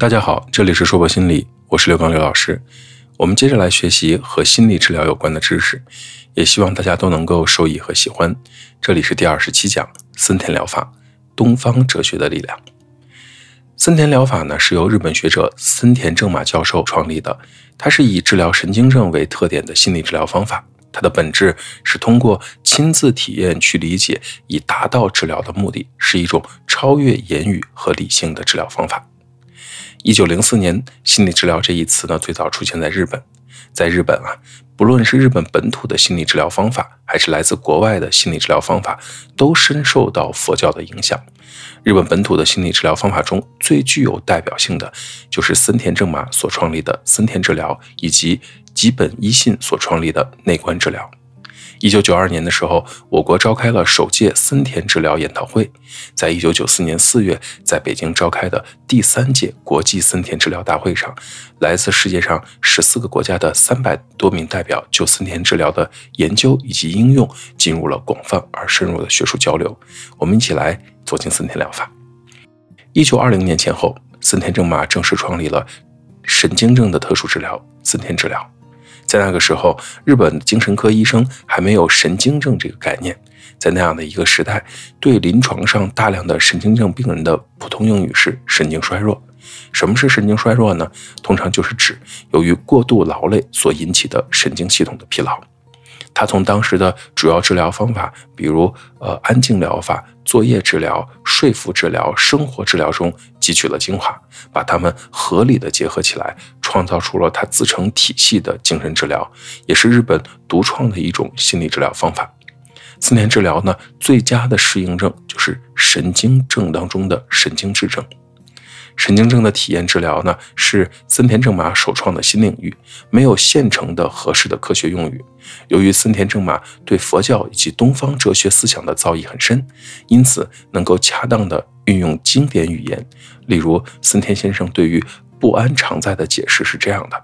大家好，这里是说博心理，我是刘刚刘老师。我们接着来学习和心理治疗有关的知识，也希望大家都能够受益和喜欢。这里是第二十七讲森田疗法，东方哲学的力量。森田疗法呢是由日本学者森田正马教授创立的，它是以治疗神经症为特点的心理治疗方法。它的本质是通过亲自体验去理解，以达到治疗的目的，是一种超越言语和理性的治疗方法。一九零四年，心理治疗这一词呢最早出现在日本。在日本啊，不论是日本本土的心理治疗方法，还是来自国外的心理治疗方法，都深受到佛教的影响。日本本土的心理治疗方法中最具有代表性的，就是森田正马所创立的森田治疗，以及。吉本一信所创立的内观治疗。一九九二年的时候，我国召开了首届森田治疗研讨会。在一九九四年四月，在北京召开的第三届国际森田治疗大会上，来自世界上十四个国家的三百多名代表就森田治疗的研究以及应用进入了广泛而深入的学术交流。我们一起来走进森田疗法。一九二零年前后，森田正马正式创立了神经症的特殊治疗——森田治疗。在那个时候，日本精神科医生还没有神经症这个概念。在那样的一个时代，对临床上大量的神经症病人的普通用语是神经衰弱。什么是神经衰弱呢？通常就是指由于过度劳累所引起的神经系统的疲劳。他从当时的主要治疗方法，比如呃安静疗法、作业治疗、说服治疗、生活治疗中汲取了精华，把它们合理的结合起来，创造出了他自成体系的精神治疗，也是日本独创的一种心理治疗方法。四年治疗呢，最佳的适应症就是神经症当中的神经质症。神经症的体验治疗呢，是森田正马首创的新领域，没有现成的合适的科学用语。由于森田正马对佛教以及东方哲学思想的造诣很深，因此能够恰当的运用经典语言。例如，森田先生对于不安常在的解释是这样的：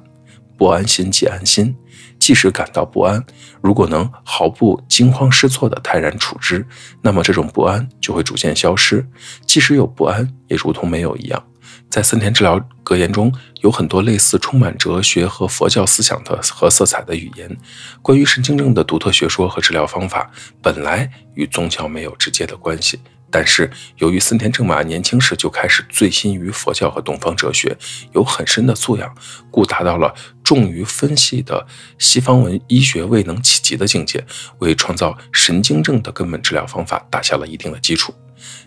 不安心即安心，即使感到不安，如果能毫不惊慌失措地泰然处之，那么这种不安就会逐渐消失。即使有不安，也如同没有一样。在森田治疗格言中有很多类似充满哲学和佛教思想的和色彩的语言。关于神经症的独特学说和治疗方法，本来与宗教没有直接的关系，但是由于森田正马年轻时就开始醉心于佛教和东方哲学，有很深的素养，故达到了重于分析的西方文医学未能企及的境界，为创造神经症的根本治疗方法打下了一定的基础。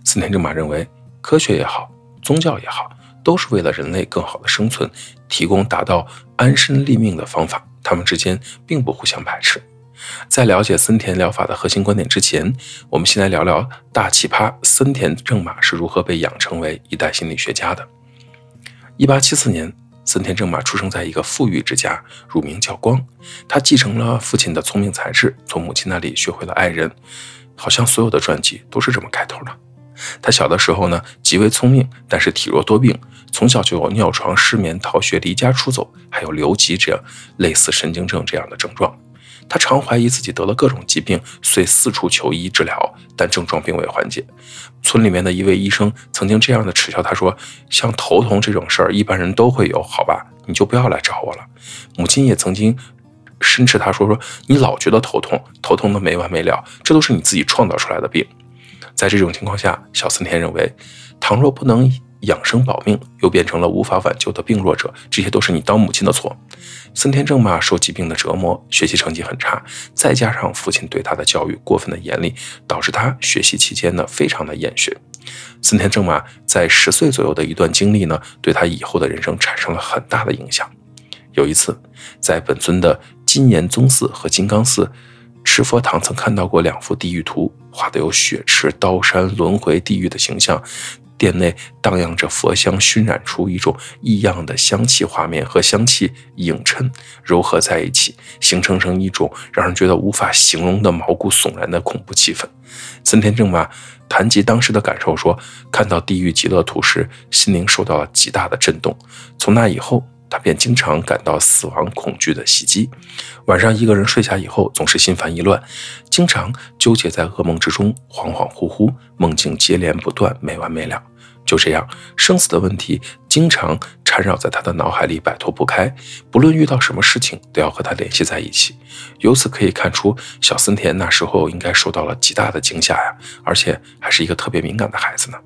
森田正马认为，科学也好，宗教也好。都是为了人类更好的生存，提供达到安身立命的方法。他们之间并不互相排斥。在了解森田疗法的核心观点之前，我们先来聊聊大奇葩森田正马是如何被养成为一代心理学家的。一八七四年，森田正马出生在一个富裕之家，乳名叫光。他继承了父亲的聪明才智，从母亲那里学会了爱人。好像所有的传记都是这么开头的。他小的时候呢，极为聪明，但是体弱多病，从小就有尿床、失眠、逃学、离家出走，还有留级这样类似神经症这样的症状。他常怀疑自己得了各种疾病，遂四处求医治疗，但症状并未缓解。村里面的一位医生曾经这样的耻笑他说：“像头痛这种事儿，一般人都会有，好吧，你就不要来找我了。”母亲也曾经申斥他说：“说你老觉得头痛，头痛的没完没了，这都是你自己创造出来的病。”在这种情况下，小森田认为，倘若不能养生保命，又变成了无法挽救的病弱者，这些都是你当母亲的错。森田正马受疾病的折磨，学习成绩很差，再加上父亲对他的教育过分的严厉，导致他学习期间呢非常的厌学。森田正马在十岁左右的一段经历呢，对他以后的人生产生了很大的影响。有一次，在本尊的金岩宗寺和金刚寺。持佛堂曾看到过两幅地狱图，画的有血池、刀山、轮回地狱的形象，殿内荡漾着佛香，熏染出一种异样的香气画面和香气映衬糅合在一起，形成成一种让人觉得无法形容的毛骨悚然的恐怖气氛。森田正马谈及当时的感受说：“看到地狱极乐图时，心灵受到了极大的震动。从那以后。”他便经常感到死亡恐惧的袭击，晚上一个人睡下以后，总是心烦意乱，经常纠结在噩梦之中，恍恍惚惚，梦境接连不断，没完没了。就这样，生死的问题经常缠绕在他的脑海里，摆脱不开。不论遇到什么事情，都要和他联系在一起。由此可以看出，小森田那时候应该受到了极大的惊吓呀，而且还是一个特别敏感的孩子呢。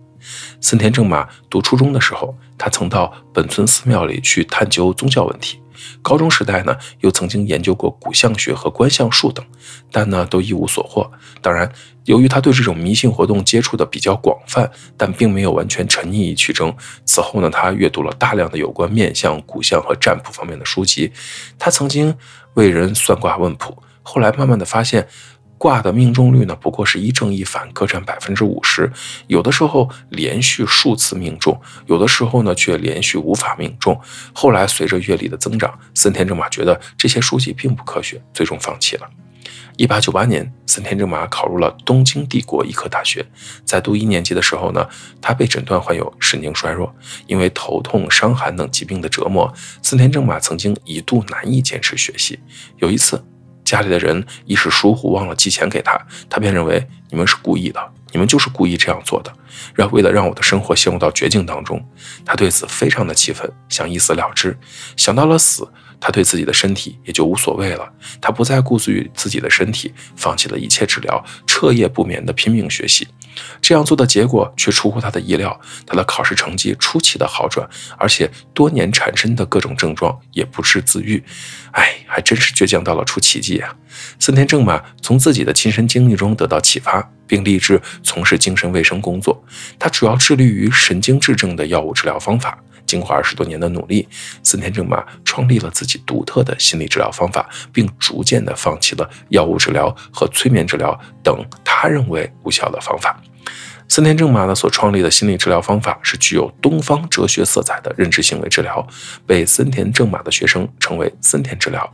森田正马读初中的时候，他曾到本村寺庙里去探究宗教问题。高中时代呢，又曾经研究过古相学和观相术等，但呢都一无所获。当然，由于他对这种迷信活动接触的比较广泛，但并没有完全沉溺于其中。此后呢，他阅读了大量的有关面相、古相和占卜方面的书籍。他曾经为人算卦问卜，后来慢慢的发现。卦的命中率呢，不过是一正一反，各占百分之五十。有的时候连续数次命中，有的时候呢却连续无法命中。后来随着阅历的增长，森田正马觉得这些书籍并不科学，最终放弃了。一八九八年，森田正马考入了东京帝国医科大学。在读一年级的时候呢，他被诊断患有神经衰弱，因为头痛、伤寒等疾病的折磨，森田正马曾经一度难以坚持学习。有一次。家里的人一时疏忽，忘了寄钱给他，他便认为你们是故意的，你们就是故意这样做的，让为了让我的生活陷入到绝境当中。他对此非常的气愤，想一死了之。想到了死，他对自己的身体也就无所谓了。他不再顾及自己的身体，放弃了一切治疗，彻夜不眠的拼命学习。这样做的结果却出乎他的意料，他的考试成绩出奇的好转，而且多年产生的各种症状也不治自愈。哎，还真是倔强到了出奇迹啊！森田正马从自己的亲身经历中得到启发，并立志从事精神卫生工作。他主要致力于神经质症的药物治疗方法。经过二十多年的努力，森田正马创立了自己独特的心理治疗方法，并逐渐的放弃了药物治疗和催眠治疗等他认为无效的方法。森田正马呢所创立的心理治疗方法是具有东方哲学色彩的认知行为治疗，被森田正马的学生称为森田治疗。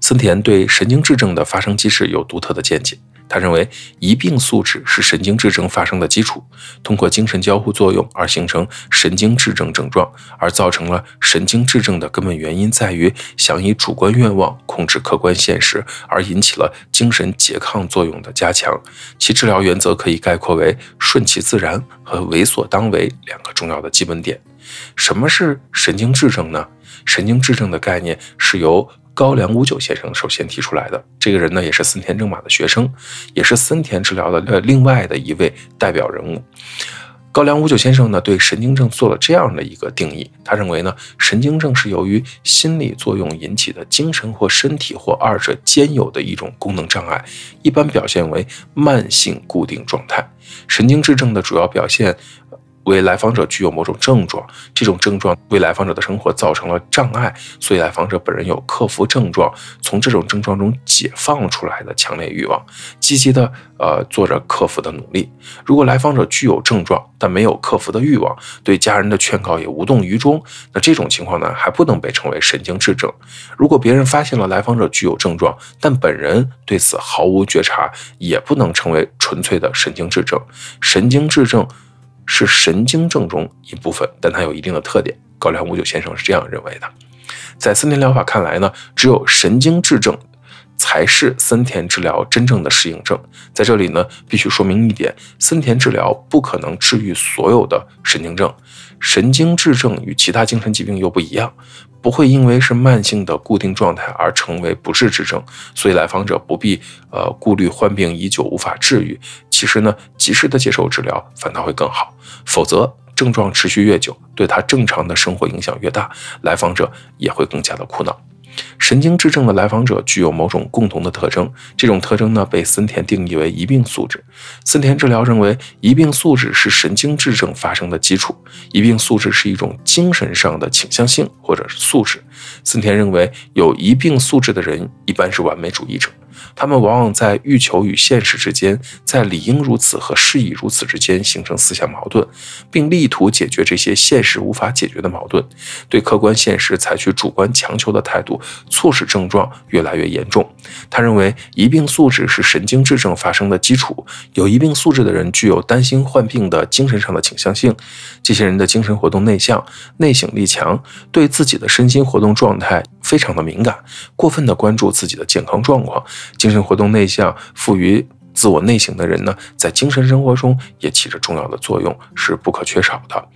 森田对神经质症的发生机制有独特的见解。他认为疑病素质是神经质症发生的基础，通过精神交互作用而形成神经质症症状，而造成了神经质症的根本原因在于想以主观愿望控制客观现实，而引起了精神拮抗作用的加强。其治疗原则可以概括为顺其自然和为所当为两个重要的基本点。什么是神经质症呢？神经质症的概念是由高良五九先生首先提出来的，这个人呢也是森田正马的学生，也是森田治疗的呃另外的一位代表人物。高良五九先生呢对神经症做了这样的一个定义，他认为呢神经症是由于心理作用引起的精神或身体或二者兼有的一种功能障碍，一般表现为慢性固定状态。神经质症的主要表现。为来访者具有某种症状，这种症状为来访者的生活造成了障碍，所以来访者本人有克服症状，从这种症状中解放出来的强烈欲望，积极的呃做着克服的努力。如果来访者具有症状，但没有克服的欲望，对家人的劝告也无动于衷，那这种情况呢，还不能被称为神经质症。如果别人发现了来访者具有症状，但本人对此毫无觉察，也不能成为纯粹的神经质症。神经质症。是神经症中一部分，但它有一定的特点。高良五九先生是这样认为的。在森田疗法看来呢，只有神经质症才是森田治疗真正的适应症。在这里呢，必须说明一点：森田治疗不可能治愈所有的神经症。神经质症与其他精神疾病又不一样，不会因为是慢性的固定状态而成为不治之症。所以来访者不必呃顾虑患病已久无法治愈。其实呢，及时的接受治疗反倒会更好，否则症状持续越久，对他正常的生活影响越大，来访者也会更加的苦恼。神经质症的来访者具有某种共同的特征，这种特征呢被森田定义为一病素质。森田治疗认为，一病素质是神经质症发生的基础，一病素质是一种精神上的倾向性或者是素质。森田认为，有一病素质的人一般是完美主义者。他们往往在欲求与现实之间，在理应如此和事已如此之间形成思想矛盾，并力图解决这些现实无法解决的矛盾。对客观现实采取主观强求的态度，促使症状越来越严重。他认为，疑病素质是神经质症发生的基础。有疑病素质的人具有担心患病的精神上的倾向性。这些人的精神活动内向，内省力强，对自己的身心活动状态非常的敏感，过分的关注自己的健康状况。精神活动内向，富于自我内省的人呢，在精神生活中也起着重要的作用，是不可缺少的。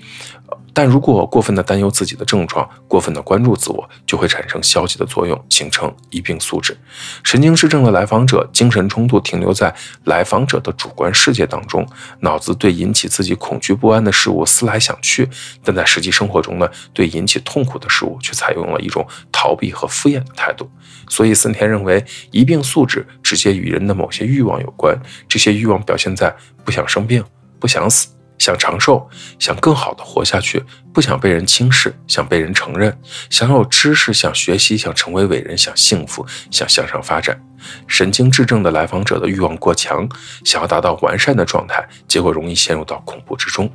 但如果过分的担忧自己的症状，过分的关注自我，就会产生消极的作用，形成一病素质。神经质症的来访者，精神冲突停留在来访者的主观世界当中，脑子对引起自己恐惧不安的事物思来想去，但在实际生活中呢，对引起痛苦的事物却采用了一种逃避和敷衍的态度。所以森田认为，一病素质直接与人的某些欲望有关，这些欲望表现在不想生病、不想死。想长寿，想更好的活下去，不想被人轻视，想被人承认，想有知识，想学习，想成为伟人，想幸福，想向上发展。神经质症的来访者的欲望过强，想要达到完善的状态，结果容易陷入到恐怖之中。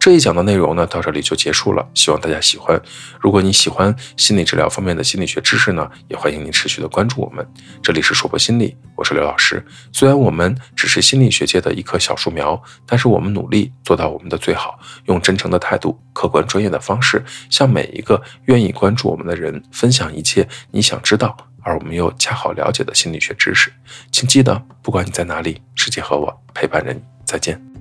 这一讲的内容呢，到这里就结束了。希望大家喜欢。如果你喜欢心理治疗方面的心理学知识呢，也欢迎您持续的关注我们。这里是说博心理，我是刘老师。虽然我们只是心理学界的一棵小树苗，但是我们努力做到我们的最好，用真诚的态度、客观专业的方式，向每一个愿意关注我们的人分享一切你想知道而我们又恰好了解的心理学知识。请记得，不管你在哪里，世界和我陪伴着你。再见。